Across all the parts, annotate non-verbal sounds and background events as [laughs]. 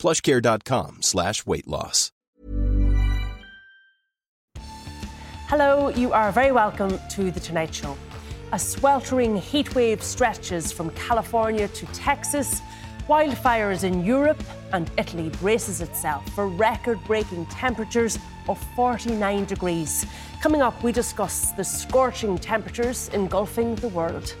plushcare.com slash weight loss. Hello, you are very welcome to The Tonight Show. A sweltering heatwave stretches from California to Texas. Wildfires in Europe and Italy braces itself for record breaking temperatures of 49 degrees. Coming up, we discuss the scorching temperatures engulfing the world.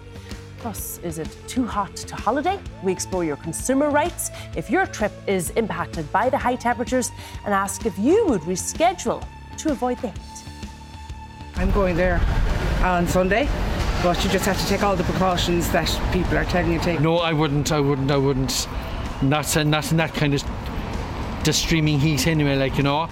Plus, is it too hot to holiday? We explore your consumer rights if your trip is impacted by the high temperatures and ask if you would reschedule to avoid the heat. I'm going there on Sunday, but you just have to take all the precautions that people are telling you to take. No, I wouldn't. I wouldn't. I wouldn't. Not, not in that kind of the streaming heat anyway, like, you know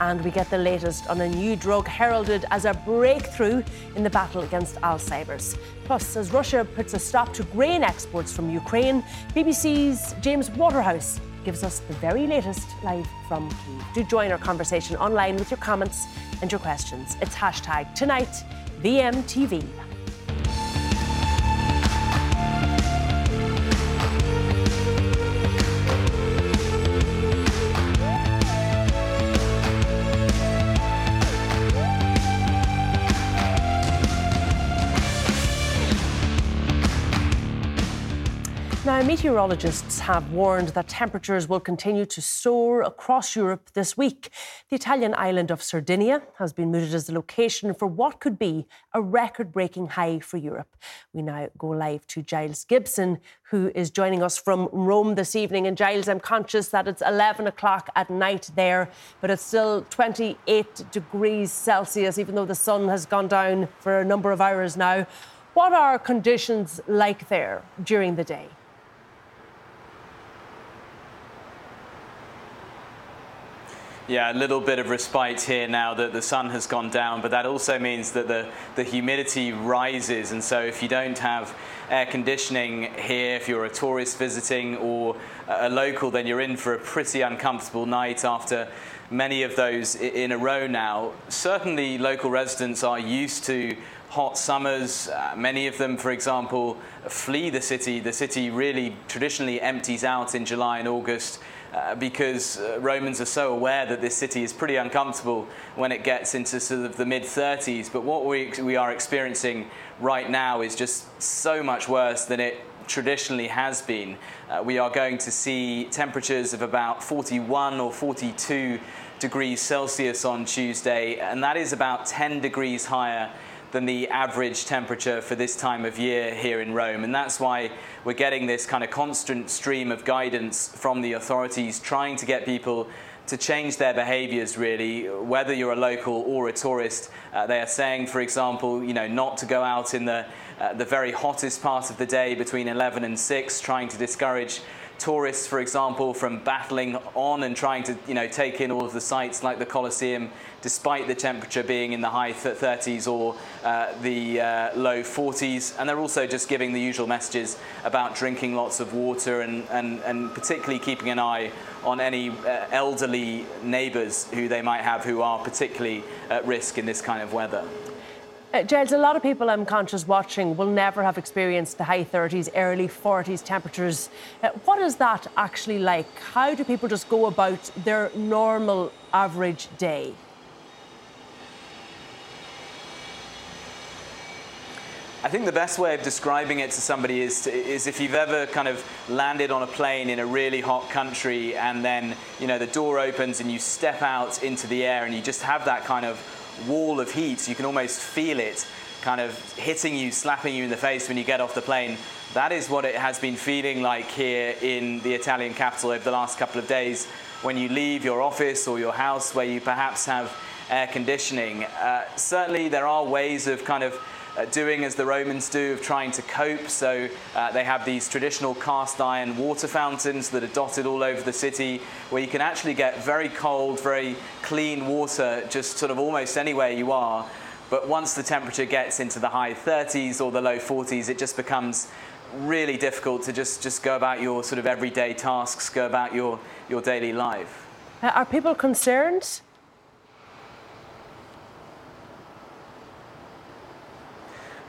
and we get the latest on a new drug heralded as a breakthrough in the battle against Alzheimer's. Plus, as Russia puts a stop to grain exports from Ukraine, BBC's James Waterhouse gives us the very latest live from Kiev. Do join our conversation online with your comments and your questions. It's hashtag tonight VMTV. Meteorologists have warned that temperatures will continue to soar across Europe this week. The Italian island of Sardinia has been mooted as the location for what could be a record breaking high for Europe. We now go live to Giles Gibson, who is joining us from Rome this evening. And Giles, I'm conscious that it's 11 o'clock at night there, but it's still 28 degrees Celsius, even though the sun has gone down for a number of hours now. What are conditions like there during the day? Yeah, a little bit of respite here now that the sun has gone down, but that also means that the, the humidity rises. And so, if you don't have air conditioning here, if you're a tourist visiting or a local, then you're in for a pretty uncomfortable night after many of those in a row now. Certainly, local residents are used to hot summers. Uh, many of them, for example, flee the city. The city really traditionally empties out in July and August. Uh, because uh, Romans are so aware that this city is pretty uncomfortable when it gets into sort of the mid 30s. But what we, we are experiencing right now is just so much worse than it traditionally has been. Uh, we are going to see temperatures of about 41 or 42 degrees Celsius on Tuesday, and that is about 10 degrees higher than the average temperature for this time of year here in Rome. And that's why we're getting this kind of constant stream of guidance from the authorities trying to get people to change their behaviors really whether you're a local or a tourist uh, they are saying for example you know not to go out in the uh, the very hottest part of the day between 11 and 6 trying to discourage tourists, for example, from battling on and trying to you know, take in all of the sites like the Colosseum, despite the temperature being in the high 30s or uh, the uh, low 40s. And they're also just giving the usual messages about drinking lots of water and, and, and particularly keeping an eye on any uh, elderly neighbours who they might have who are particularly at risk in this kind of weather. Uh, Giles, a lot of people I'm conscious watching will never have experienced the high 30s, early 40s temperatures. Uh, what is that actually like? How do people just go about their normal average day? I think the best way of describing it to somebody is, to, is if you've ever kind of landed on a plane in a really hot country and then, you know, the door opens and you step out into the air and you just have that kind of wall of heat. You can almost feel it kind of hitting you, slapping you in the face when you get off the plane. That is what it has been feeling like here in the Italian capital over the last couple of days when you leave your office or your house where you perhaps have air conditioning. Uh, certainly, there are ways of kind of uh, doing as the Romans do, of trying to cope. So uh, they have these traditional cast iron water fountains that are dotted all over the city, where you can actually get very cold, very clean water just sort of almost anywhere you are. But once the temperature gets into the high 30s or the low 40s, it just becomes really difficult to just, just go about your sort of everyday tasks, go about your, your daily life. Uh, are people concerned?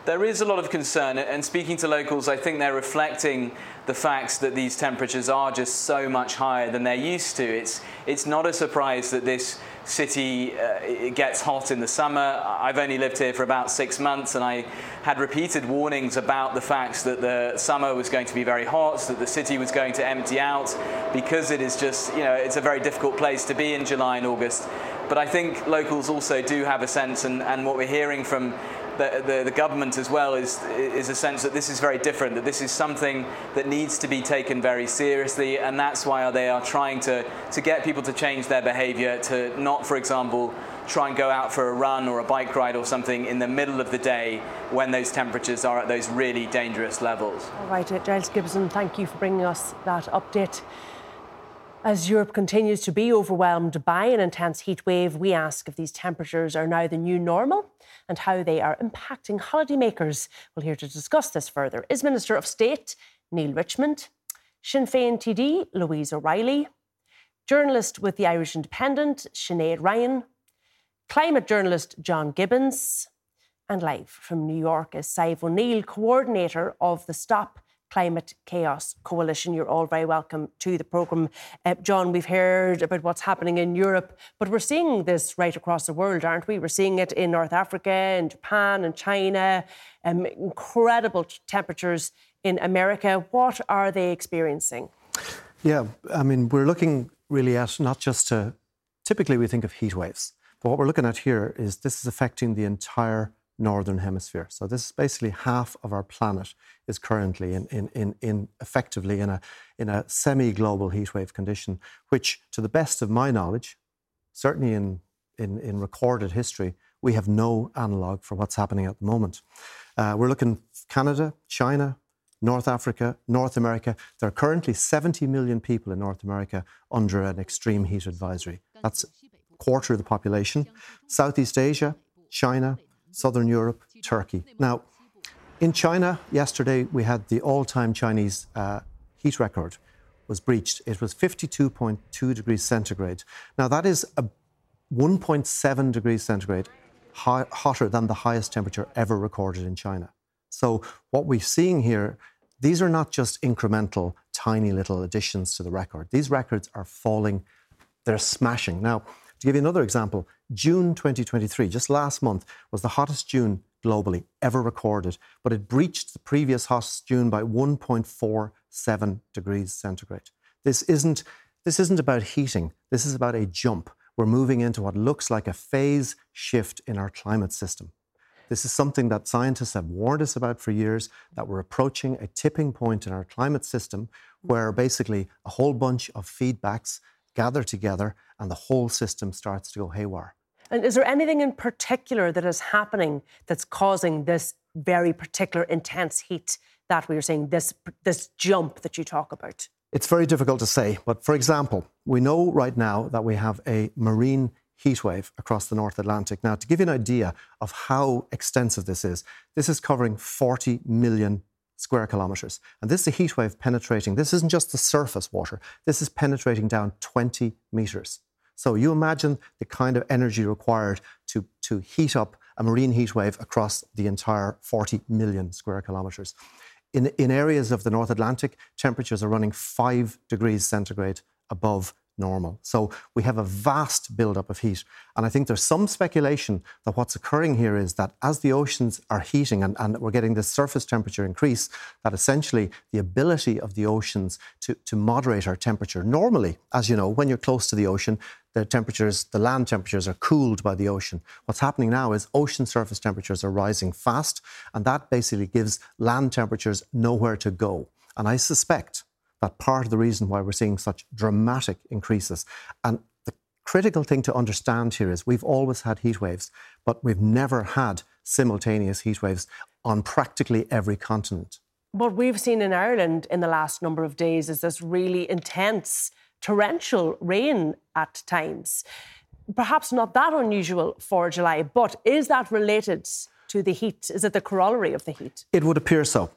There is a lot of concern, and speaking to locals, I think they're reflecting the facts that these temperatures are just so much higher than they're used to. It's, it's not a surprise that this city uh, gets hot in the summer. I've only lived here for about six months, and I had repeated warnings about the fact that the summer was going to be very hot, that the city was going to empty out, because it is just, you know, it's a very difficult place to be in July and August. But I think locals also do have a sense, and, and what we're hearing from the, the, the, government as well is, is a sense that this is very different, that this is something that needs to be taken very seriously, and that's why they are trying to, to get people to change their behavior, to not, for example, try and go out for a run or a bike ride or something in the middle of the day when those temperatures are at those really dangerous levels. All right, uh, Giles Gibson, thank you for bringing us that update. As Europe continues to be overwhelmed by an intense heat wave, we ask if these temperatures are now the new normal and how they are impacting holidaymakers. Well, here to discuss this further is Minister of State Neale Richmond, Sinn Féin TD Louise O'Reilly, journalist with the Irish Independent Sinead Ryan, climate journalist John Gibbons, and live from New York is Sadhbh O'Neill, coordinator of the Stop Climate Chaos Coalition. You're all very welcome to the programme. Uh, John, we've heard about what's happening in Europe, but we're seeing this right across the world, aren't we? We're seeing it in North Africa, and Japan, and China. Um, incredible temperatures in America. What are they experiencing? Yeah, I mean, we're looking really at not just typically we think of heat waves, but what we're looking at here is this is affecting the entire northern hemisphere. So this is basically half of our planet is currently in, in, in, in effectively in a, in a semi-global heatwave condition, which to the best of my knowledge, certainly in, in, in recorded history, we have no analogue for what's happening at the moment. Uh, we're looking Canada, China, North Africa, North America. There are currently 70 million people in North America under an extreme heat advisory. That's a quarter of the population. Southeast Asia, China, Southern Europe, Turkey. Now, in China, yesterday we had the all time Chinese uh, heat record was breached. It was 52.2 degrees centigrade. Now, that is a 1.7 degrees centigrade high, hotter than the highest temperature ever recorded in China. So, what we're seeing here, these are not just incremental, tiny little additions to the record. These records are falling, they're smashing. Now, to give you another example, June 2023, just last month, was the hottest June globally ever recorded, but it breached the previous hottest June by 1.47 degrees centigrade. This isn't, this isn't about heating, this is about a jump. We're moving into what looks like a phase shift in our climate system. This is something that scientists have warned us about for years that we're approaching a tipping point in our climate system where basically a whole bunch of feedbacks gather together and the whole system starts to go haywire. And is there anything in particular that is happening that's causing this very particular intense heat that we are seeing, this, this jump that you talk about? It's very difficult to say. But for example, we know right now that we have a marine heat wave across the North Atlantic. Now, to give you an idea of how extensive this is, this is covering 40 million square kilometres. And this is a heat wave penetrating, this isn't just the surface water, this is penetrating down 20 metres. So you imagine the kind of energy required to, to heat up a marine heat wave across the entire 40 million square kilometres. In, in areas of the North Atlantic, temperatures are running five degrees centigrade above normal. So we have a vast buildup of heat. And I think there's some speculation that what's occurring here is that as the oceans are heating and, and we're getting this surface temperature increase, that essentially the ability of the oceans to, to moderate our temperature. Normally, as you know, when you're close to the ocean, the temperatures, the land temperatures are cooled by the ocean. What's happening now is ocean surface temperatures are rising fast, and that basically gives land temperatures nowhere to go. And I suspect that part of the reason why we're seeing such dramatic increases. And the critical thing to understand here is we've always had heat waves, but we've never had simultaneous heat waves on practically every continent. What we've seen in Ireland in the last number of days is this really intense torrential rain at times. Perhaps not that unusual for July, but is that related to the heat? Is it the corollary of the heat? It would appear so.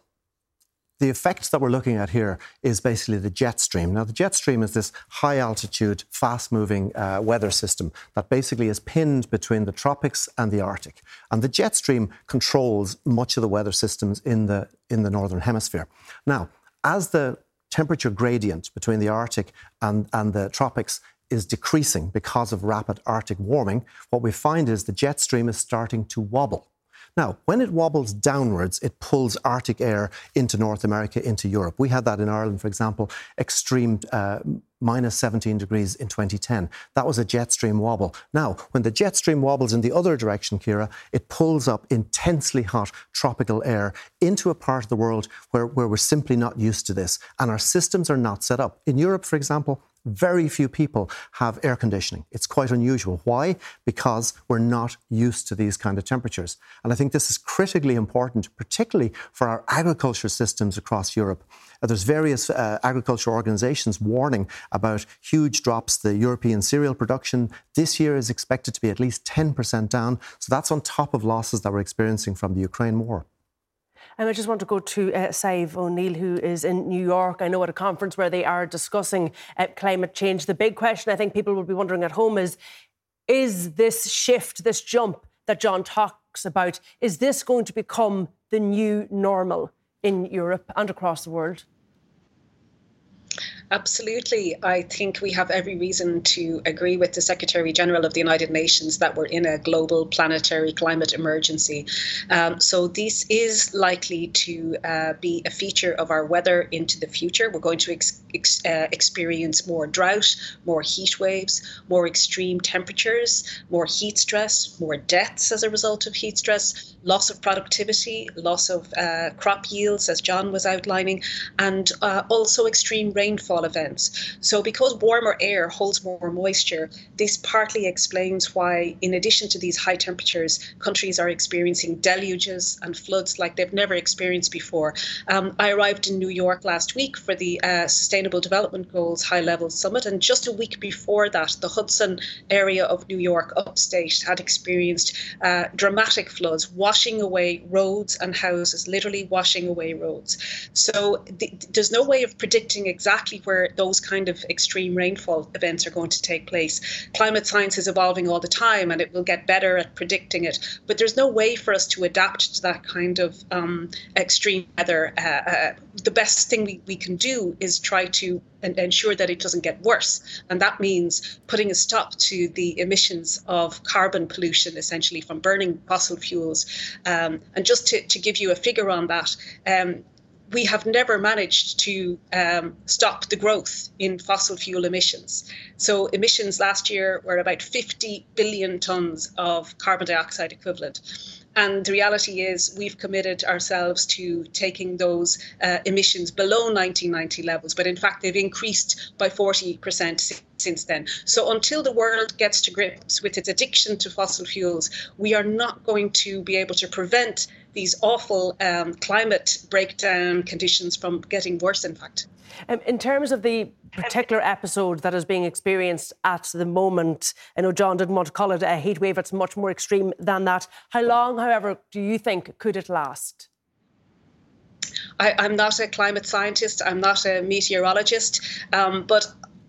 The effect that we're looking at here is basically the jet stream. Now, the jet stream is this high altitude, fast moving uh, weather system that basically is pinned between the tropics and the Arctic. And the jet stream controls much of the weather systems in the, in the Northern Hemisphere. Now, as the temperature gradient between the Arctic and, and the tropics is decreasing because of rapid Arctic warming, what we find is the jet stream is starting to wobble. Now, when it wobbles downwards, it pulls Arctic air into North America, into Europe. We had that in Ireland, for example, extreme uh, minus 17 degrees in 2010. That was a jet stream wobble. Now, when the jet stream wobbles in the other direction, Ciara, it pulls up intensely hot tropical air into a part of the world where, where we're simply not used to this. And our systems are not set up. In Europe, for example, very few people have air conditioning. It's quite unusual. Why? Because we're not used to these kind of temperatures. And I think this is critically important, particularly for our agriculture systems across Europe. Uh, there's various uh, agriculture organizations warning about huge drops. The European cereal production this year is expected to be at least 10% down. So that's on top of losses that we're experiencing from the Ukraine war. And I just want to go to uh, Sadhbh O'Neill, who is in New York. I know at a conference where they are discussing uh, climate change. The big question I think people will be wondering at home is is this shift, this jump that John talks about, is this going to become the new normal in Europe and across the world? Absolutely. I think we have every reason to agree with the Secretary General of the United Nations that we're in a global planetary climate emergency. Um, so, this is likely to uh, be a feature of our weather into the future. We're going to ex- ex- uh, experience more drought, more heat waves, more extreme temperatures, more heat stress, more deaths as a result of heat stress, loss of productivity, loss of uh, crop yields, as John was outlining, and uh, also extreme rainfall rainfall events. So, because warmer air holds more moisture, this partly explains why, in addition to these high temperatures, countries are experiencing deluges and floods like they've never experienced before. Um, I arrived in New York last week for the uh, Sustainable Development Goals High Level Summit, and just a week before that, the Hudson area of New York, upstate, had experienced uh, dramatic floods, washing away roads and houses, literally washing away roads. So, th- there's no way of predicting exactly where those kind of extreme rainfall events are going to take place. Climate science is evolving all the time and it will get better at predicting it, but there's no way for us to adapt to that kind of um, extreme weather. Uh, uh, the best thing we, we can do is try to ensure that it doesn't get worse. And that means putting a stop to the emissions of carbon pollution, essentially from burning fossil fuels. Um, and just to, to give you a figure on that, um, we have never managed to um, stop the growth in fossil fuel emissions. So, emissions last year were about 50 billion tonnes of carbon dioxide equivalent. And the reality is, we've committed ourselves to taking those uh, emissions below 1990 levels, but in fact, they've increased by 40% since then. So, until the world gets to grips with its addiction to fossil fuels, we are not going to be able to prevent these awful um, climate breakdown conditions from getting worse, in fact. Um, in terms of the particular episode that is being experienced at the moment, I know John didn't want to call it a heat wave, it's much more extreme than that. How long, however, do you think could it last? I, am not a climate scientist, I'm not a meteorologist, um, but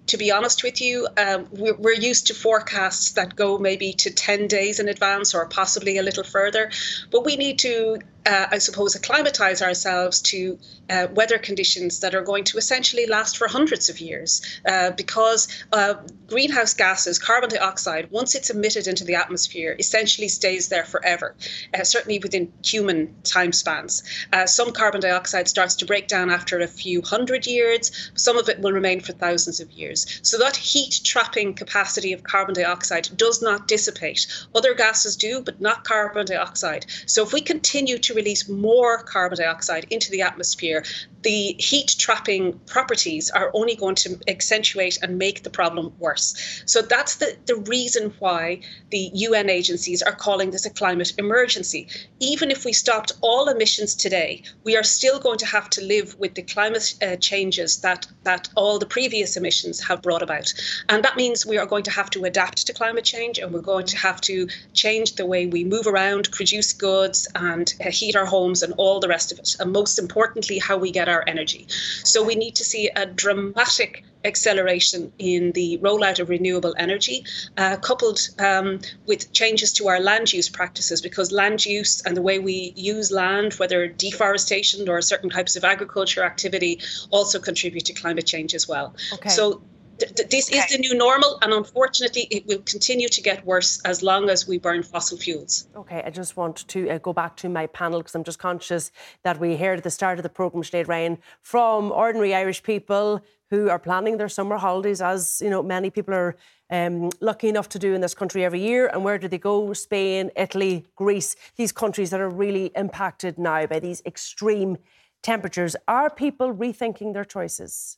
to be honest with you, um, we're, we're, used to forecasts that go maybe to 10 days in advance or possibly a little further. But we need to uh, I suppose, acclimatise ourselves to uh, weather conditions that are going to essentially last for hundreds of years. Uh, because uh, greenhouse gases, carbon dioxide, once it's emitted into the atmosphere, essentially stays there forever, uh, certainly within human time spans. Uh, some carbon dioxide starts to break down after a few hundred years, some of it will remain for thousands of years. So that heat trapping capacity of carbon dioxide does not dissipate. Other gases do, but not carbon dioxide. So if we continue to release more carbon dioxide into the atmosphere, the heat trapping properties are only going to accentuate and make the problem worse. So that's the, the reason why the UN agencies are calling this a climate emergency. Even if we stopped all emissions today, we are still going to have to live with the climate uh, changes that, that all the previous emissions have brought about. And that means we are going to have to adapt to climate change and we're going to have to change the way we move around, produce goods, and uh, heat our homes and all the rest of it. And most importantly, how we get our energy. So we need to see a dramatic acceleration in the rollout of renewable energy, uh, coupled um, with changes to our land use practices, because land use and the way we use land, whether deforestation or certain types of agriculture activity, also contribute to climate change as well. Okay. So this okay. is the new normal, and unfortunately, it will continue to get worse as long as we burn fossil fuels. Okay, I just want to uh, go back to my panel because I'm just conscious that we heard at the start of the programme, Sinead Ryan, from ordinary Irish people who are planning their summer holidays, as you know, many people are um, lucky enough to do in this country every year. And where do they go? Spain, Italy, Greece, these countries that are really impacted now by these extreme temperatures. Are people rethinking their choices?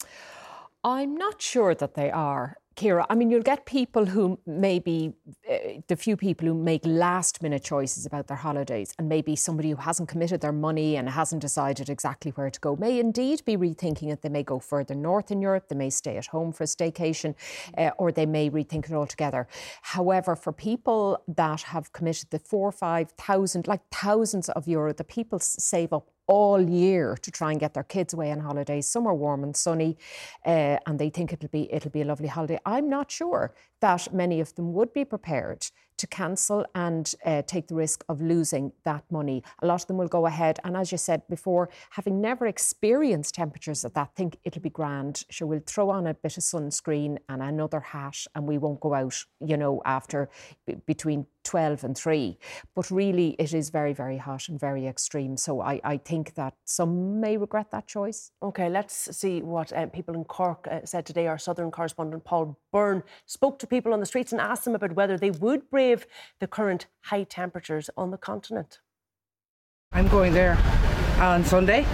I'm not sure that they are. Ciara, I mean, you'll get people who maybe, uh, the few people who make last minute choices about their holidays, and maybe somebody who hasn't committed their money and hasn't decided exactly where to go may indeed be rethinking it. They may go further north in Europe, they may stay at home for a staycation, uh, or they may rethink it altogether. However, for people that have committed the four, or five thousand, like thousands of euro, the people save up all year to try and get their kids away on holidays. Some are warm and sunny, uh, and they think it'll be it'll be a lovely holiday. I'm not sure that many of them would be prepared to cancel and uh, take the risk of losing that money. A lot of them will go ahead, and as you said before, having never experienced temperatures at that, think it'll be grand. So we'll throw on a bit of sunscreen and another hat, and we won't go out, you know, after between 12 and 3. But really, it is very, very hot and very extreme. So I, I think that some may regret that choice. OK, let's see what uh, people in Cork uh, said today. Our Southern correspondent Paul Byrne spoke to people on the streets and asked them about whether they would brave the current high temperatures on the continent. I'm going there on Sunday,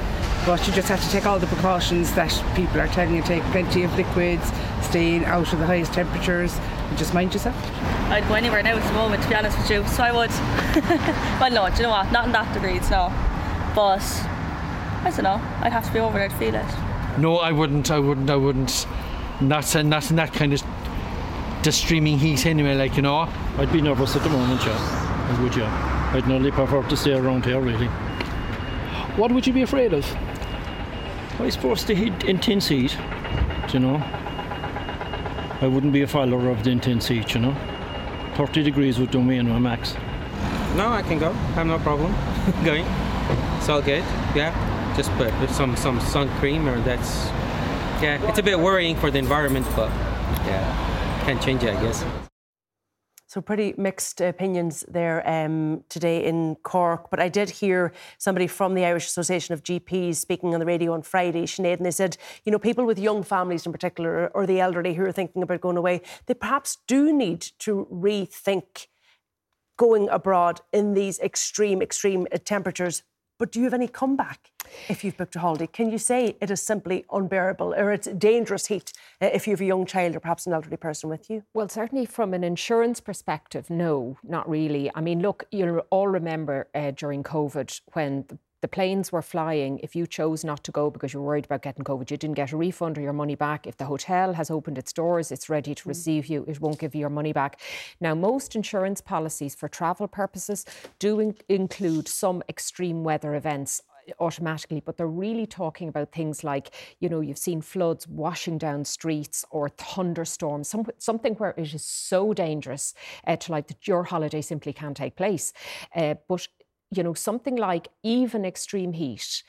but you just have to take all the precautions that people are telling you to take plenty of liquids, staying out of the highest temperatures, and just mind yourself. I'd go anywhere now at the moment, to be honest with you, so I would. [laughs] well, no, do you know what? Not in that degree, no. But I don't know, I'd have to be over there to feel it. No, I wouldn't, I wouldn't, I wouldn't. Not, not in that kind of the streaming heat anyway, like, you know. I'd be nervous at the moment, yeah. I would, yeah. I'd nearly prefer to stay around here, really. What would you be afraid of? I suppose the heat, intense heat, you know. I wouldn't be a follower of the intense heat, you know. 30 degrees would do me in my max. No, I can go. I have no problem [laughs] going. It's all good. Yeah, just put some some sun cream, or that's yeah. It's a bit worrying for the environment, but yeah can't change it, I guess. So, pretty mixed opinions there um, today in Cork. But I did hear somebody from the Irish Association of GPs speaking on the radio on Friday, Sinead, and they said, you know, people with young families in particular, or the elderly who are thinking about going away, they perhaps do need to rethink going abroad in these extreme, extreme temperatures but do you have any comeback if you've booked a holiday? Can you say it is simply unbearable or it's dangerous heat uh, if you have a young child or perhaps an elderly person with you? Well, certainly from an insurance perspective, no, not really. I mean, look, you'll all remember uh, during COVID when the the planes were flying. If you chose not to go because you were worried about getting COVID, you didn't get a refund or your money back. If the hotel has opened its doors, it's ready to mm. receive you, it won't give you your money back. Now, most insurance policies for travel purposes do in- include some extreme weather events automatically, but they're really talking about things like, you know, you've seen floods washing down streets or thunderstorms, some, something where it is so dangerous uh, to like that your holiday simply can't take place. Uh, but you know, something like even extreme heat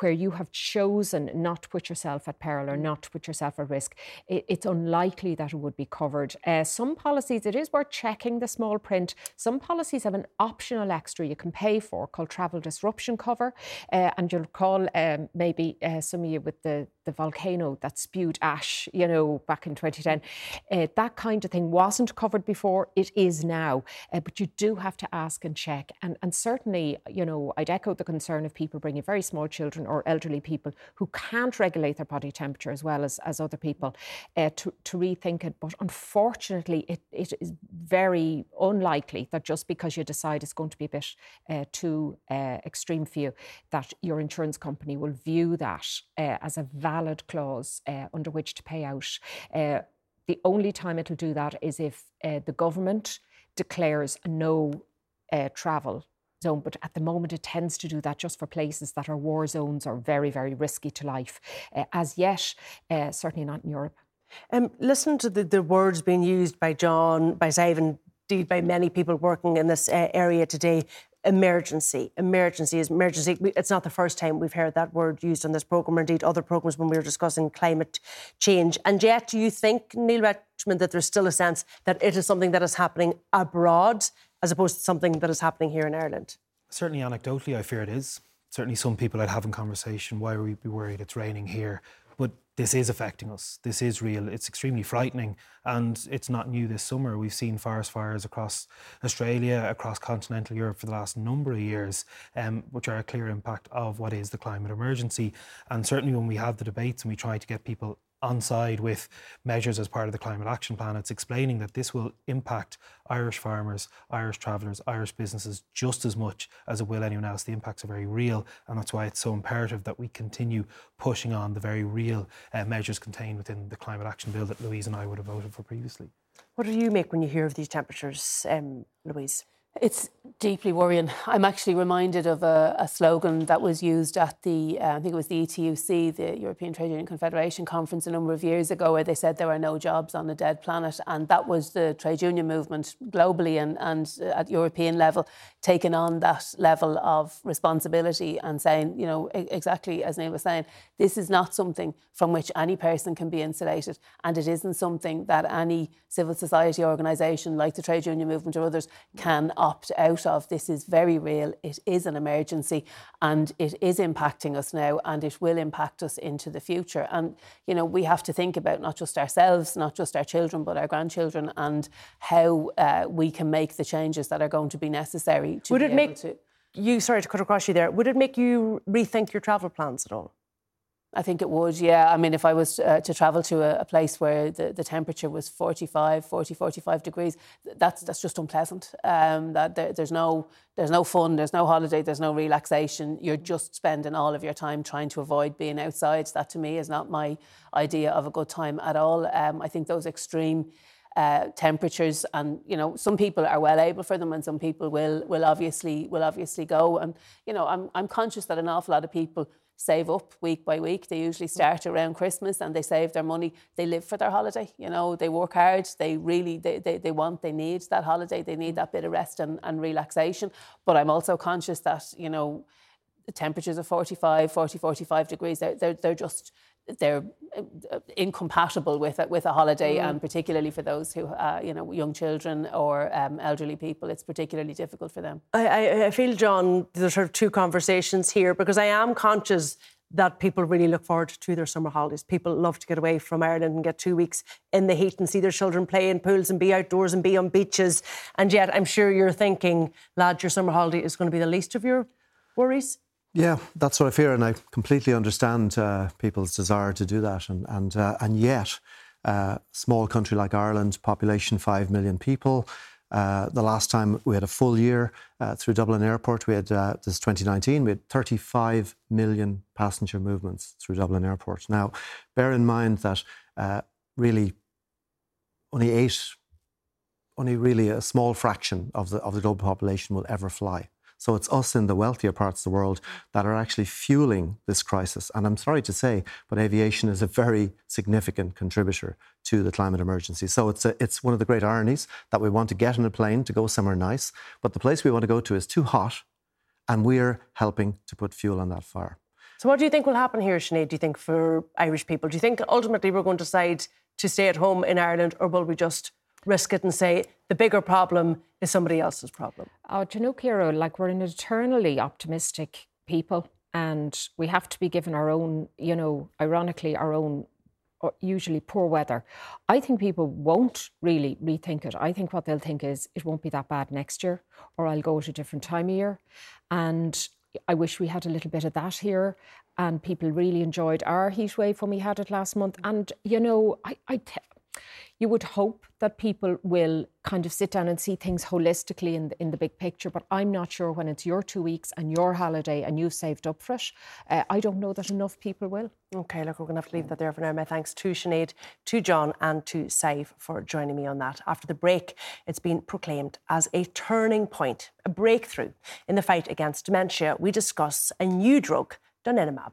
where you have chosen not to put yourself at peril or not to put yourself at risk, it, it's unlikely that it would be covered. Uh, some policies, it is worth checking the small print. Some policies have an optional extra you can pay for called travel disruption cover. Uh, and you'll recall um, maybe uh, some of you with the, the volcano that spewed ash, you know, back in 2010. Uh, that kind of thing wasn't covered before. It is now. Uh, but you do have to ask and check. And, and certainly, you know, I'd echo the concern of people bringing very small children or elderly people who can't regulate their body temperature as well as, as other people uh, to, to rethink it. But unfortunately, it, it is very unlikely that just because you decide it's going to be a bit uh, too uh, extreme for you, that your insurance company will view that uh, as a valid clause uh, under which to pay out. Uh, the only time it'll do that is if the government declares no travel zone, but at the moment it tends to do that just for places that are war zones or very, very risky to life. Uh, as yet, uh, certainly not in Europe. Um, listen to the, the words being used by John, by Zaven, indeed by many people working in this uh, area today. Emergency, emergency is emergency. It's not the first time we've heard that word used on this programme, or indeed other programmes when we were discussing climate change. And yet, do you think, Neale Richmond, that there's still a sense that it is something that is happening abroad as opposed to something that is happening here in Ireland? Certainly, anecdotally, I fear it is. Certainly, some people I'd have in conversation, why would we be worried it's raining here? But this is affecting us. This is real. It's extremely frightening. And it's not new this summer. We've seen forest fires across Australia, across continental Europe for the last number of years, um, which are a clear impact of what is the climate emergency. And certainly when we have the debates and we try to get people on side with measures as part of the climate action plan. It's explaining that this will impact Irish farmers, Irish travellers, Irish businesses just as much as it will anyone else. The impacts are very real, and that's why it's so imperative that we continue pushing on the very real uh, measures contained within the climate action bill that Louise and I would have voted for previously. What do you make when you hear of these temperatures, um, Louise? It's deeply worrying. I'm actually reminded of a, a slogan that was used at the, uh, I think it was the ETUC, the European Trade Union Confederation conference a number of years ago, where they said there are no jobs on a dead planet. And that was the trade union movement globally and, and at European level, taking on that level of responsibility and saying, you know, exactly as Neale was saying, this is not something from which any person can be insulated. And it isn't something that any civil society organisation like the trade union movement or others can opt out of. This is very real. It is an emergency and it is impacting us now and it will impact us into the future. And, you know, we have to think about not just ourselves, not just our children, but our grandchildren and how uh, we can make the changes that are going to be necessary to Would it make to... you, sorry to cut across you there, would it make you rethink your travel plans at all? I think it would, yeah. I mean, if I was uh, to travel to a, a, place where the, the temperature was 45, 40, 45 degrees, that's that's just unpleasant. Um, that there, there's no there's no fun, there's no holiday, there's no relaxation. You're just spending all of your time trying to avoid being outside. That to me is not my idea of a good time at all. Um, I think those extreme uh, temperatures and you know some people are well able for them and some people will will obviously will obviously go and you know I'm I'm conscious that an awful lot of people save up week by week. They usually mm. start around Christmas and they save their money. They live for their holiday. You know, they work hard. They really, they, they, they want, they need that holiday. They need mm. that bit of rest and, and relaxation. But I'm also conscious that, you know, the temperatures of 45, 40, 45 degrees, they're, they're, they're just, they're uh, incompatible with it, with a holiday, mm. and particularly for those who, uh, you know, young children or um, elderly people, it's particularly difficult for them. I, I feel, John, there's sort of two conversations here because I am conscious that people really look forward to their summer holidays. People love to get away from Ireland and get two weeks in the heat and see their children play in pools and be outdoors and be on beaches. And yet, I'm sure you're thinking, lad, your summer holiday is going to be the least of your worries. Yeah, that's what I fear, and I completely understand uh, people's desire to do that. And and uh, and yet, uh, small country like Ireland, population five million people. Uh, the last time we had a full year uh, through Dublin Airport, we had uh, this 2019, we had 35 million passenger movements through Dublin Airport. Now, bear in mind that really only eight, only really a small fraction of the of the global population will ever fly. So it's us in the wealthier parts of the world that are actually fueling this crisis. And I'm sorry to say, but aviation is a very significant contributor to the climate emergency. So it's, a, it's one of the great ironies that we want to get in a plane to go somewhere nice, but the place we want to go to is too hot, and we're helping to put fuel on that fire. So, what do you think will happen here, Sinead? Do you think for Irish people? Do you think ultimately we're going to decide to stay at home in Ireland, or will we just risk it and say the bigger problem is somebody else's problem? Oh, you know, Ciara, like we're an eternally optimistic people and we have to be given our own, you know, ironically, our own usually poor weather. I think people won't really rethink it. I think what they'll think is it won't be that bad next year, or I'll go at a different time of year. And I wish we had a little bit of that here. And people really enjoyed our heat wave when we had it last month. And, you know, I, I, you would hope that people will kind of sit down and see things holistically in the, in the big picture. But I'm not sure when it's your two weeks and your holiday and you've saved up for it. Uh, I don't know that enough people will. Okay, look, we're going to have to leave that there for now. My thanks to Sinead, to John, and to Sadhbh for joining me on that. After the break, it's been proclaimed as a turning point, a breakthrough in the fight against dementia. We discuss a new drug, donanemab.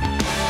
you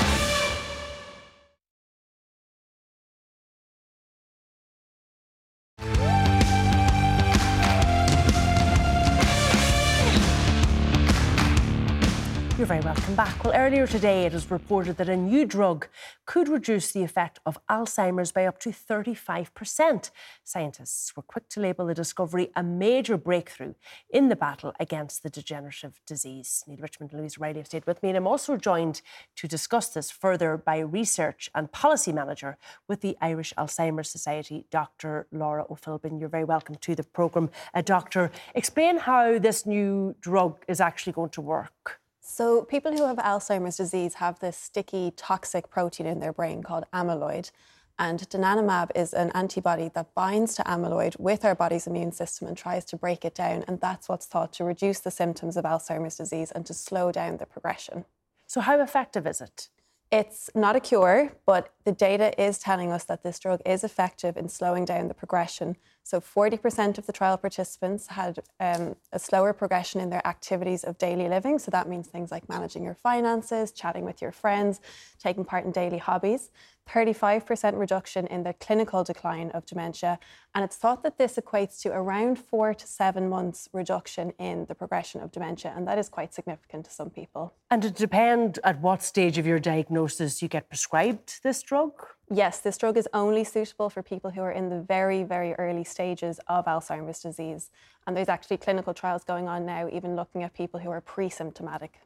You're very welcome back. Well, earlier today it was reported that a new drug could reduce the effect of Alzheimer's by up to 35%. Scientists were quick to label the discovery a major breakthrough in the battle against the degenerative disease. Neale Richmond and Louise Riley have stayed with me, and I'm also joined to discuss this further by Research and Policy Manager with the Irish Alzheimer's Society, Dr. Laura Ó Phiblín. You're very welcome to the programme. Uh, doctor, explain how this new drug is actually going to work. So, people who have Alzheimer's disease have this sticky, toxic protein in their brain called amyloid. And donanemab is an antibody that binds to amyloid with our body's immune system and tries to break it down. And that's what's thought to reduce the symptoms of Alzheimer's disease and to slow down the progression. So, how effective is it? It's not a cure, but the data is telling us that this drug is effective in slowing down the progression. So 40% of the trial participants had um, a slower progression in their activities of daily living. So that means things like managing your finances, chatting with your friends, taking part in daily hobbies. 35% reduction in the clinical decline of dementia. And it's thought that this equates to around four to seven months reduction in the progression of dementia. And that is quite significant to some people. And it depends at what stage of your diagnosis you get prescribed this drug? Yes, this drug is only suitable for people who are in the very, very early stages of Alzheimer's disease. And there's actually clinical trials going on now, even looking at people who are pre symptomatic.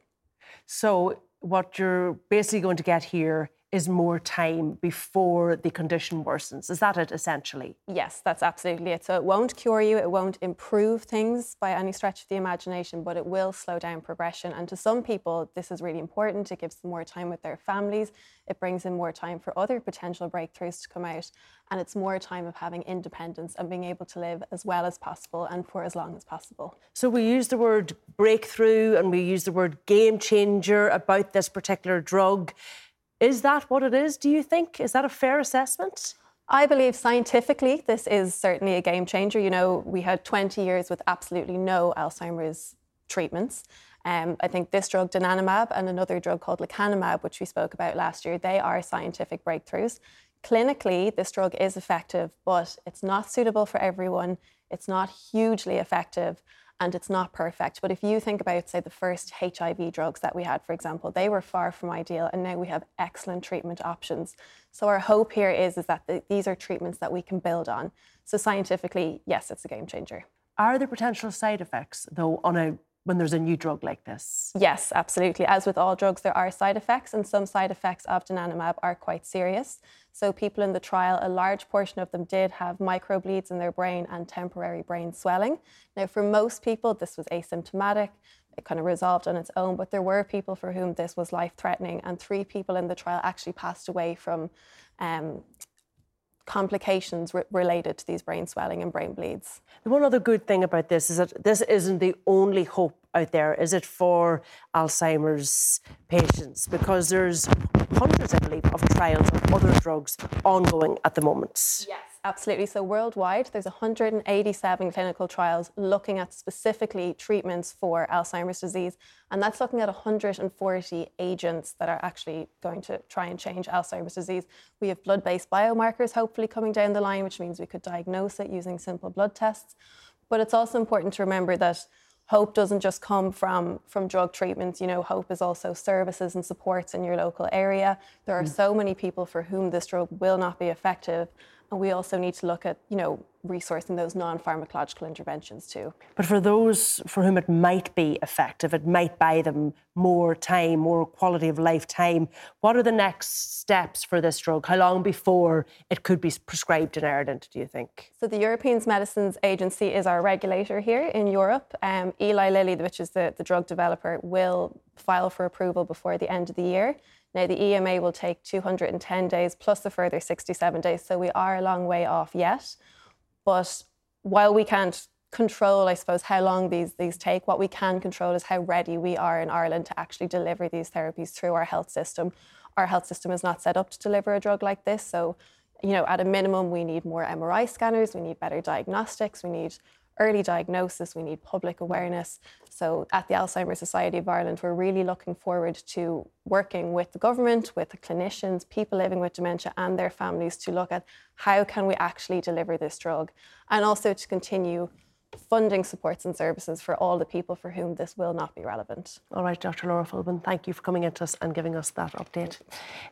So, what you're basically going to get here is more time before the condition worsens. Is that it essentially? Yes, that's absolutely it. So it won't cure you, it won't improve things by any stretch of the imagination, but it will slow down progression. And to some people, this is really important. It gives them more time with their families, it brings in more time for other potential breakthroughs to come out. And it's more time of having independence and being able to live as well as possible and for as long as possible. So we use the word breakthrough and we use the word game changer about this particular drug. Is that what it is, do you think? Is that a fair assessment? I believe scientifically this is certainly a game changer. You know, we had 20 years with absolutely no Alzheimer's treatments. Um, I think this drug, donanemab, and another drug called lecanemab, which we spoke about last year, they are scientific breakthroughs. Clinically, this drug is effective, but it's not suitable for everyone. It's not hugely effective. And it's not perfect. But if you think about, say, the first HIV drugs that we had, for example, they were far from ideal, and now we have excellent treatment options. So our hope here is, is that the, these are treatments that we can build on. So scientifically, yes, it's a game changer. Are there potential side effects, though, on a when there's a new drug like this? Yes, absolutely. As with all drugs, there are side effects, and some side effects of donanemab are quite serious. So, people in the trial, a large portion of them did have microbleeds in their brain and temporary brain swelling. Now, for most people, this was asymptomatic. It kind of resolved on its own, but there were people for whom this was life threatening, and three people in the trial actually passed away from um, complications re- related to these brain swelling and brain bleeds. The one other good thing about this is that this isn't the only hope out there, is it, for Alzheimer's patients? Because there's hundreds, I believe, of trials of other drugs ongoing at the moment. Yes. Absolutely. So worldwide, there's 187 clinical trials looking at specifically treatments for Alzheimer's disease, and that's looking at 140 agents that are actually going to try and change Alzheimer's disease. We have blood-based biomarkers hopefully coming down the line, which means we could diagnose it using simple blood tests. But it's also important to remember that hope doesn't just come from from drug treatments. You know hope is also services and supports in your local area. There are mm. so many people for whom this drug will not be effective and we also need to look at, you know, resourcing those non-pharmacological interventions too. But for those for whom it might be effective, it might buy them more time, more quality of life time. What are the next steps for this drug? How long before it could be prescribed in Ireland, do you think? So the European Medicines Agency is our regulator here in Europe. Um, Eli Lilly, which is the, the drug developer, will file for approval before the end of the year. Now, the EMA will take 210 days plus a further 67 days, so we are a long way off yet. But while we can't control, I suppose, how long these, these take, what we can control is how ready we are in Ireland to actually deliver these therapies through our health system. Our health system is not set up to deliver a drug like this, so you know, at a minimum, we need more MRI scanners, we need better diagnostics, we need early diagnosis, we need public awareness. So at the Alzheimer's Society of Ireland, we're really looking forward to working with the government, with the clinicians, people living with dementia and their families to look at how can we actually deliver this drug and also to continue funding supports and services for all the people for whom this will not be relevant. All right, Dr. Laura Ó Phiblín, thank you for coming into us and giving us that update.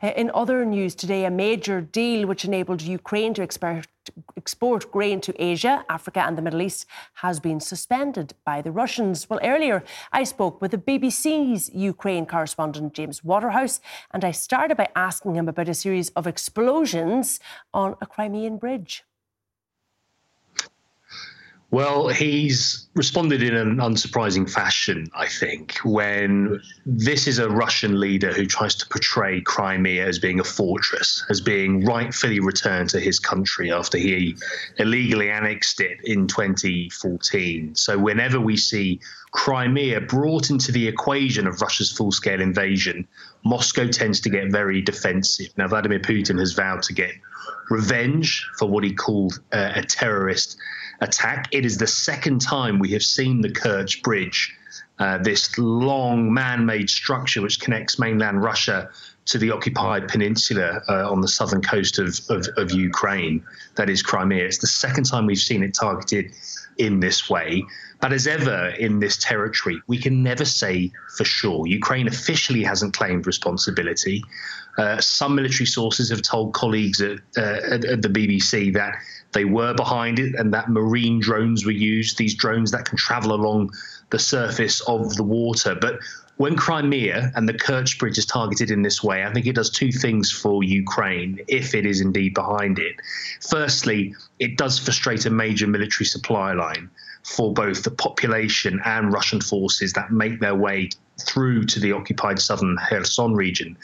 Uh, in other news today, a major deal which enabled Ukraine to export, export grain to Asia, Africa, and the Middle East has been suspended by the Russians. Well, earlier I spoke with the BBC's Ukraine correspondent, James Waterhouse, and I started by asking him about a series of explosions on a Crimean bridge. Well, he's responded in an unsurprising fashion, I think, when this is a Russian leader who tries to portray Crimea as being a fortress, as being rightfully returned to his country after he illegally annexed it in 2014. So, whenever we see Crimea brought into the equation of Russia's full scale invasion, Moscow tends to get very defensive. Now, Vladimir Putin has vowed to get revenge for what he called uh, a terrorist attack. It is the second time we have seen the Kerch Bridge, uh, this long man made structure which connects mainland Russia to the occupied peninsula uh, on the southern coast of, of, of, Ukraine, that is Crimea. It's the second time we've seen it targeted in this way. But as ever in this territory, we can never say for sure. Ukraine officially hasn't claimed responsibility. Uh, some military sources have told colleagues at, uh, at, at the BBC that they were behind it and that marine drones were used, these drones that can travel along the surface of the water. But when Crimea and the Kerch Bridge is targeted in this way, I think it does two things for Ukraine, if it is indeed behind it. Firstly, it does frustrate a major military supply line for both the population and Russian forces that make their way through to the occupied southern Kherson region.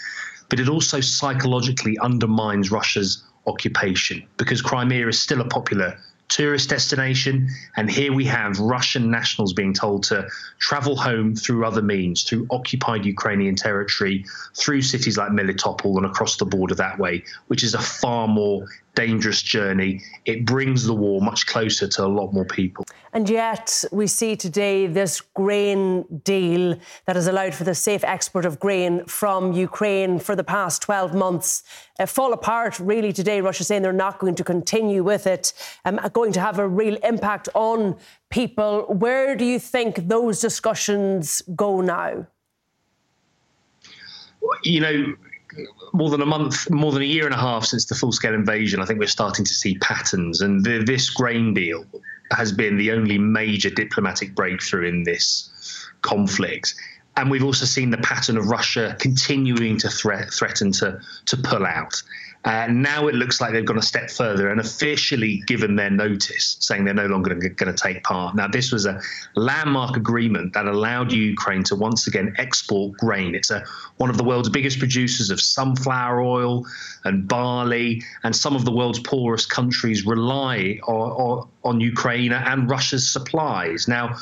But it also psychologically undermines Russia's occupation because Crimea is still a popular tourist destination. And here we have Russian nationals being told to travel home through other means, through occupied Ukrainian territory, through cities like Melitopol and across the border that way, which is a far more dangerous journey. It brings the war much closer to a lot more people. And yet, we see today this grain deal that has allowed for the safe export of grain from Ukraine for the past 12 months uh, fall apart. Really, today, Russia is saying they're not going to continue with it, um, going to have a real impact on people. Where do you think those discussions go now? You know, more than a month, more than a year and a half since the full scale invasion, I think we're starting to see patterns. And the, this grain deal has been the only major diplomatic breakthrough in this conflict. And we've also seen the pattern of Russia continuing to threat, threaten to, to pull out. Uh, now it looks like they've gone a step further and officially given their notice, saying they're no longer going to take part. Now, this was a landmark agreement that allowed Ukraine to once again export grain. It's a, one of the world's biggest producers of sunflower oil and barley, and some of the world's poorest countries rely on, on, on Ukraine and Russia's supplies. Now,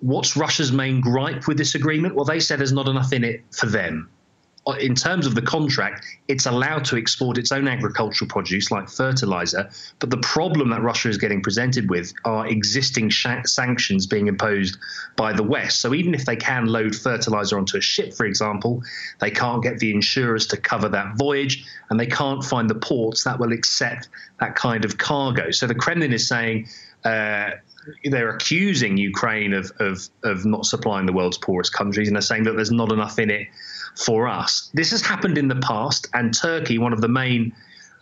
what's Russia's main gripe with this agreement? Well, they said there's not enough in it for them in terms of the contract, it's allowed to export its own agricultural produce like fertilizer. But the problem that Russia is getting presented with are existing sanctions being imposed by the West. So even if they can load fertilizer onto a ship, for example, they can't get the insurers to cover that voyage and they can't find the ports that will accept that kind of cargo. So the Kremlin is saying, uh, they're accusing Ukraine of, of, of not supplying the world's poorest countries, and they're saying that there's not enough in it for us. This has happened in the past, and Turkey, one of the main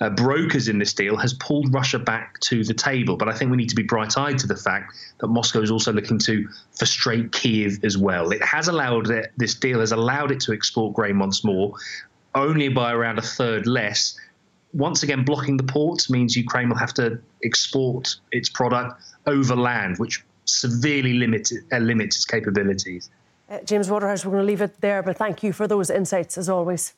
uh, brokers in this deal, has pulled Russia back to the table. But I think we need to be bright eyed to the fact that Moscow is also looking to frustrate Kiev as well. It has allowed it, this deal has allowed it to export grain once more, only by around a third less. Once again, blocking the ports means Ukraine will have to export its product over land, which severely limits, uh, limits its capabilities. Uh, James Waterhouse, we're going to leave it there, but thank you for those insights as always.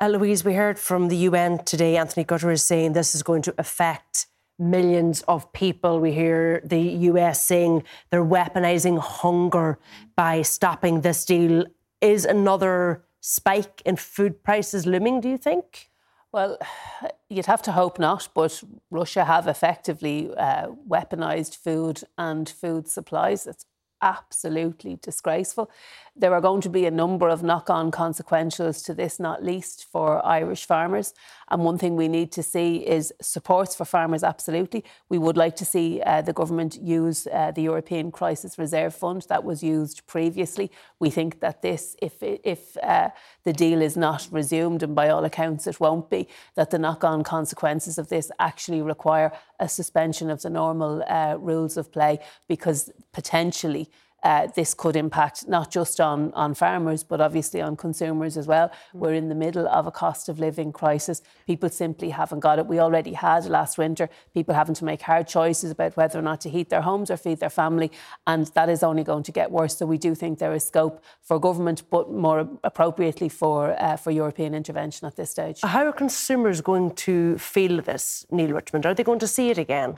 Uh, Louise, we heard from the UN today, Anthony Guterres saying this is going to affect millions of people. We hear the US saying they're weaponizing hunger by stopping this deal. Is another spike in food prices looming, do you think? Well, you'd have to hope not, but Russia have effectively uh, weaponized food and food supplies. It's absolutely disgraceful. There are going to be a number of knock on consequentials to this, not least for Irish farmers. And one thing we need to see is supports for farmers, absolutely. We would like to see uh, the government use uh, the European Crisis Reserve Fund that was used previously. We think that this, if, if uh, the deal is not resumed, and by all accounts it won't be, that the knock on consequences of this actually require a suspension of the normal uh, rules of play because potentially uh, this could impact not just on, on farmers, but obviously on consumers as well. Mm. We're in the middle of a cost of living crisis. People simply haven't got it. We already had last winter people having to make hard choices about whether or not to heat their homes or feed their family, and that is only going to get worse. So we do think there is scope for government, but more appropriately for uh, for European intervention at this stage. How are consumers going to feel this, Neale Richmond? Are they going to see it again?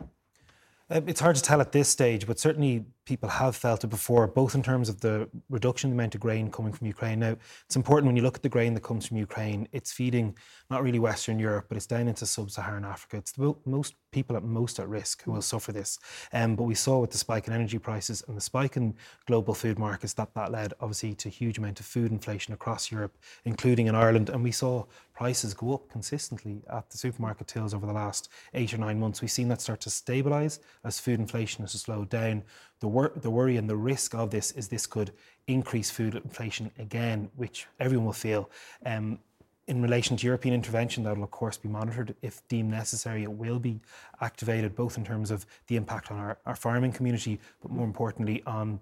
Uh, it's hard to tell at this stage, but certainly people have felt it before, both in terms of the reduction in the amount of grain coming from Ukraine. Now, it's important when you look at the grain that comes from Ukraine, it's feeding not really Western Europe, but it's down into sub Saharan Africa. It's the most people at most at risk who will suffer this. Um, but we saw with the spike in energy prices and the spike in global food markets that that led obviously to a huge amount of food inflation across Europe, including in Ireland. And we saw prices go up consistently at the supermarket tills over the last eight or nine months. We've seen that start to stabilise as food inflation has slowed down. The, wor- the worry and the risk of this is this could increase food inflation again, which everyone will feel. Um, in relation to European intervention, that will of course be monitored. If deemed necessary, it will be activated, both in terms of the impact on our, our farming community, but more importantly on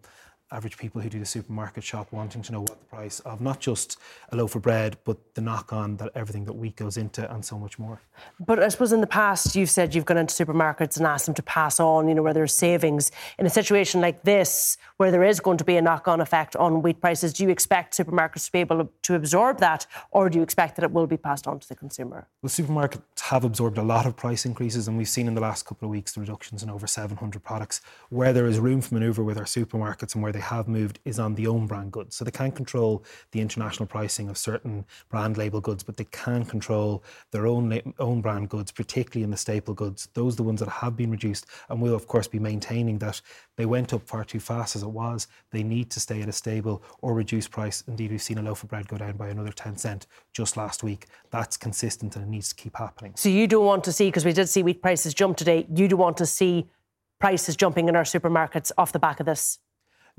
average people who do the supermarket shop wanting to know what the price of not just a loaf of bread, but the knock on that everything that wheat goes into and so much more. But I suppose in the past you've said you've gone into supermarkets and asked them to pass on, you know, where there's savings. In a situation like this, where there is going to be a knock on effect on wheat prices, do you expect supermarkets to be able to absorb that, or do you expect that it will be passed on to the consumer? Well, supermarket have absorbed a lot of price increases, and we've seen in the last couple of weeks the reductions in over 700 products. Where there is room for manoeuvre with our supermarkets and where they have moved is on the own brand goods. So they can't control the international pricing of certain brand label goods, but they can control their own own brand goods, particularly in the staple goods. Those are the ones that have been reduced, and will of course be maintaining that they went up far too fast as it was. They need to stay at a stable or reduce price. Indeed, we've seen a loaf of bread go down by another 10 cent just last week. That's consistent and it needs to keep happening. So you don't want to see, because we did see wheat prices jump today, you don't want to see prices jumping in our supermarkets off the back of this?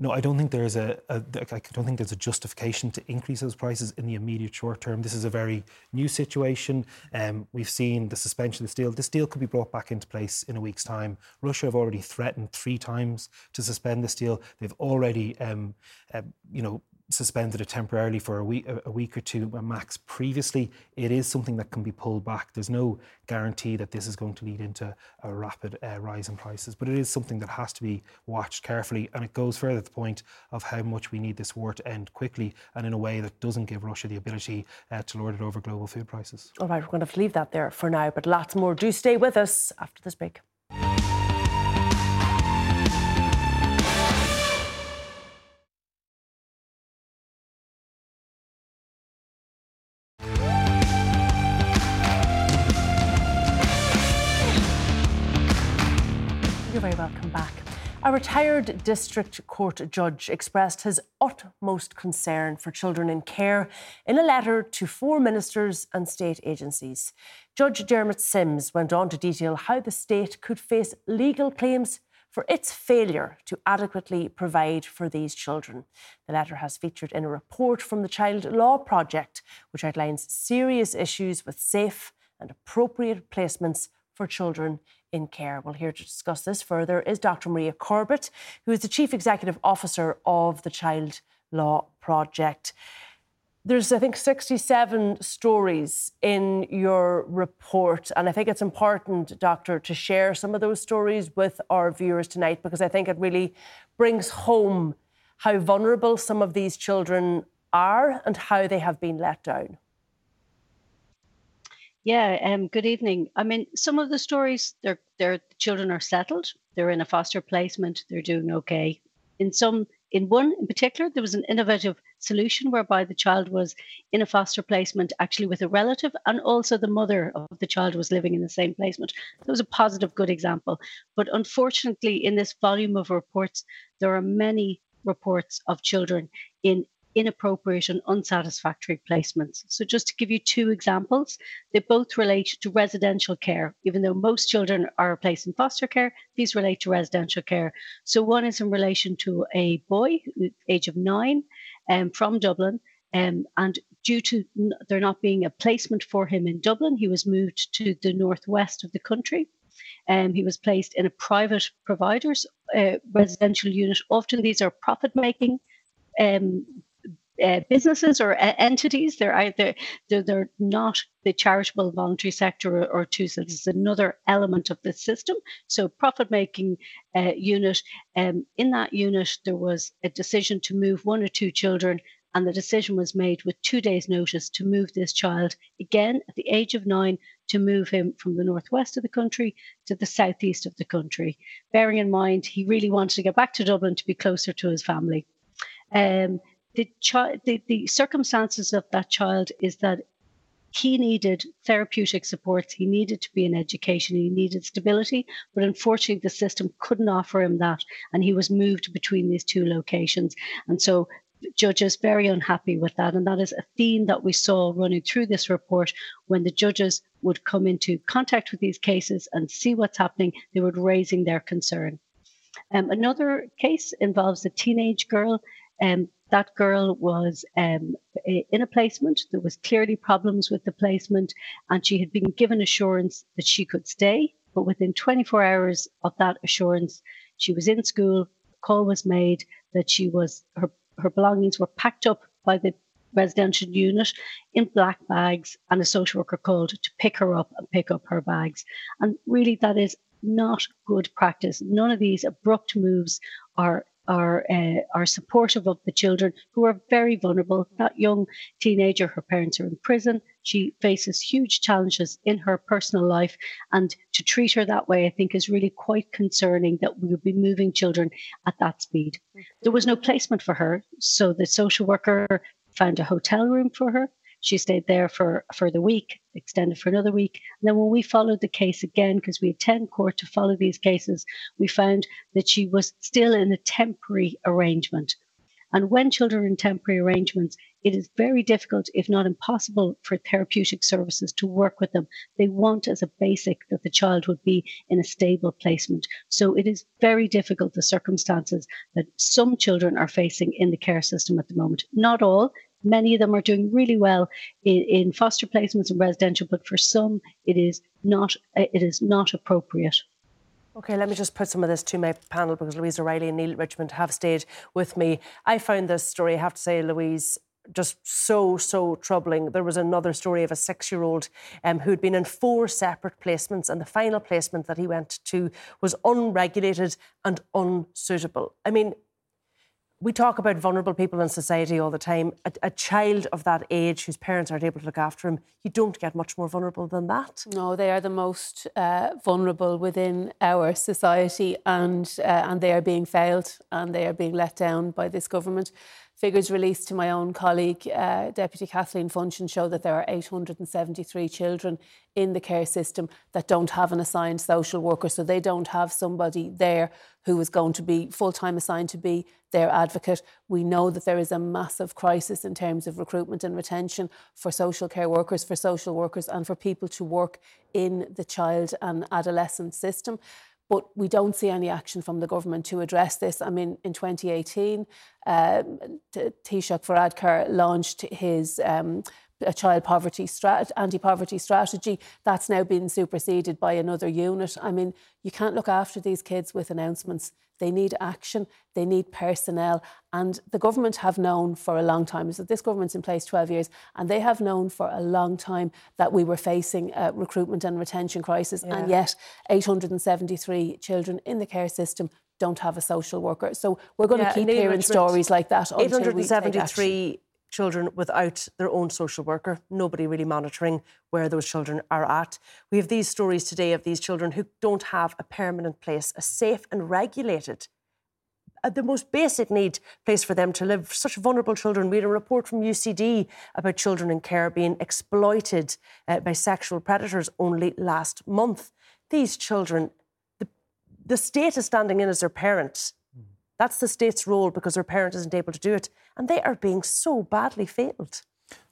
No, I don't think there's a, a I don't think there's a justification to increase those prices in the immediate short term. This is a very new situation. Um, we've seen the suspension of this deal. This deal could be brought back into place in a week's time. Russia have already threatened three times to suspend this deal. They've already, um, uh, you know, suspended it temporarily for a week, a week or two max previously, it is something that can be pulled back. There's no guarantee that this is going to lead into a rapid uh, rise in prices, but it is something that has to be watched carefully. And it goes further to the point of how much we need this war to end quickly and in a way that doesn't give Russia the ability uh, to lord it over global food prices. All right, we're going to, have to leave that there for now, but lots more. Do stay with us after this break. A retired district court judge expressed his utmost concern for children in care in a letter to four ministers and state agencies. Judge Dermot Simms went on to detail how the state could face legal claims for its failure to adequately provide for these children. The letter has featured in a report from the Child Law Project, which outlines serious issues with safe and appropriate placements for children in care. Well, here to discuss this further is Dr. Maria Corbett, who is the Chief Executive Officer of the Child Law Project. There's, I think, 67 stories in your report, and I think it's important, Doctor, to share some of those stories with our viewers tonight because I think it really brings home how vulnerable some of these children are and how they have been let down. Yeah, um, good evening. I mean, some of the stories, their their children are settled. They're in a foster placement. They're doing okay. In some, in one in particular, there was an innovative solution whereby the child was in a foster placement, actually with a relative, and also the mother of the child was living in the same placement. That was a positive, good example. But unfortunately, in this volume of reports, there are many reports of children in inappropriate and unsatisfactory placements. So, just to give you two examples, they both relate to residential care. Even though most children are placed in foster care, these relate to residential care. So, one is in relation to a boy, age of nine, um, from Dublin. Um, and due to there not being a placement for him in Dublin, he was moved to the northwest of the country. Um, he was placed in a private provider's uh, residential unit. Often these are profit making um, uh, businesses or uh, entities. They're either they're, they're, not the charitable voluntary sector or, or two. So this is another element of the system. So profit making uh, unit. Um, in that unit, there was a decision to move one or two children. And the decision was made with two days' notice to move this child again at the age of nine to move him from the northwest of the country to the southeast of the country. Bearing in mind, he really wanted to get back to Dublin to be closer to his family. Um, the child, the, the circumstances of that child is that he needed therapeutic supports. He needed to be in education. He needed stability. But unfortunately, the system couldn't offer him that. And he was moved between these two locations. And so judges very unhappy with that. And that is a theme that we saw running through this report when the judges would come into contact with these cases and see what's happening, they were raising their concern. Um, another case involves a teenage girl um, that girl was um, in a placement. There was clearly problems with the placement, and she had been given assurance that she could stay. But within 24 hours of that assurance, she was in school. A call was made that she was her her belongings were packed up by the residential unit in black bags, and a social worker called to pick her up and pick up her bags. And really, that is not good practice. None of these abrupt moves are are uh, are supportive of the children who are very vulnerable. That young teenager, her parents are in prison. She faces huge challenges in her personal life, and to treat her that way, I think, is really quite concerning. That we would be moving children at that speed. There was no placement for her, so the social worker found a hotel room for her. She stayed there for, for the week, extended for another week. And then when we followed the case again, because we attend court to follow these cases, we found that she was still in a temporary arrangement. And when children are in temporary arrangements, it is very difficult, if not impossible, for therapeutic services to work with them. They want as a basic that the child would be in a stable placement. So it is very difficult, the circumstances that some children are facing in the care system at the moment. Not all, Many of them are doing really well in, in foster placements and residential, but for some, it is not it is not appropriate. Okay, let me just put some of this to my panel because Louise O'Reilly and Neale Richmond have stayed with me. I found this story, I have to say, Louise, just so, so troubling. There was another story of a six year old um, who'd been in four separate placements, and the final placement that he went to was unregulated and unsuitable. I mean, we talk about vulnerable people in society all the time. A, a, child of that age whose parents aren't able to look after him, you don't get much more vulnerable than that. No, they are the most uh, vulnerable within our society, and uh, and they are being failed and they are being let down by this government. Figures released to my own colleague, uh, Deputy Kathleen Funchion, show that there are 873 children in the care system that don't have an assigned social worker. So they don't have somebody there who is going to be full time assigned to be their advocate. We know that there is a massive crisis in terms of recruitment and retention for social care workers, for social workers, and for people to work in the child and adolescent system but we don't see any action from the government to address this. I mean, in 2018, um, Taoiseach Varadkar launched his um, a child poverty strat- anti-poverty strategy that's now been superseded by another unit i mean you can't look after these kids with announcements they need action, they need personnel. And the government have known for a long time, so this government's in place 12 years, and they have known for a long time that we were facing a recruitment and retention crisis. Yeah. And yet, 873 children in the care system don't have a social worker. So we're going yeah, to keep hearing stories like that. 873 children without their own social worker, nobody really monitoring where those children are at. We have these stories today of these children who don't have a permanent place, a safe and regulated, uh, the most basic need place for them to live. Such vulnerable children. We had a report from UCD about children in care being exploited uh, by sexual predators only last month. These children, the, the state is standing in as their parent that's the state's role because their parent isn't able to do it. And they are being so badly failed.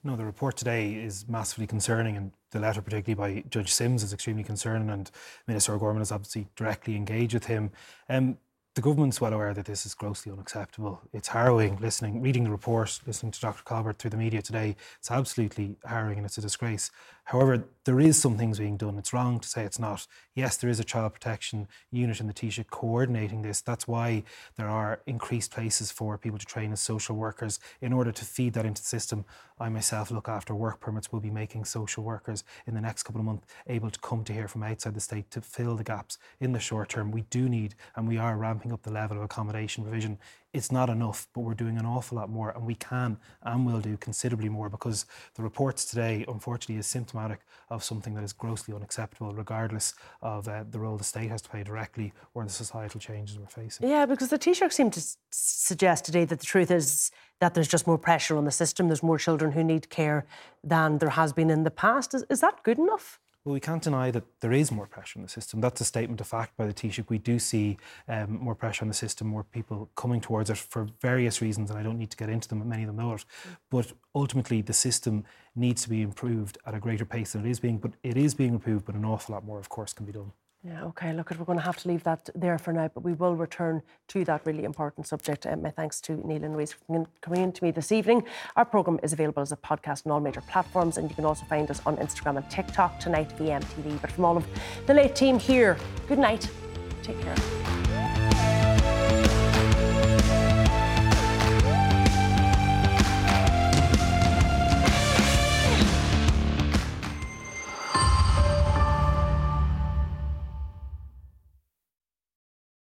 No, the report today is massively concerning, and the letter, particularly by Judge Simms, is extremely concerning. And Minister O'Gorman has obviously directly engaged with him. Um, the government's well aware that this is grossly unacceptable. It's harrowing listening, reading the report, listening to Dr. Corbett through the media today. It's absolutely harrowing and it's a disgrace. However, there is some things being done. It's wrong to say it's not. Yes, there is a child protection unit in the Taoiseach coordinating this. That's why there are increased places for people to train as social workers in order to feed that into the system. I myself look after work permits. We'll be making social workers in the next couple of months able to come to here from outside the state to fill the gaps in the short term. We do need, and we are ramping up the level of accommodation provision it's not enough, but we're doing an awful lot more, and we can and will do considerably more because the reports today, unfortunately, is symptomatic of something that is grossly unacceptable, regardless of uh, the role the state has to play directly or the societal changes we're facing. Yeah, because the Taoiseach seemed to suggest today that the truth is that there's just more pressure on the system. There's more children who need care than there has been in the past. Is, is that good enough? Well, we can't deny that there is more pressure on the system. That's a statement of fact by the Taoiseach. We do see um, more pressure on the system, more people coming towards it for various reasons, and I don't need to get into them, many of them know it. But ultimately, the system needs to be improved at a greater pace than it is being, but it is being improved, but an awful lot more, of course, can be done. Yeah, okay. Look, we're going to have to leave that there for now, but we will return to that really important subject. Um, my thanks to Neale and Louise for coming in to me this evening. Our programme is available as a podcast on all major platforms, and you can also find us on Instagram and TikTok tonight, VMTV. But from all of the late team here, good night. Take care.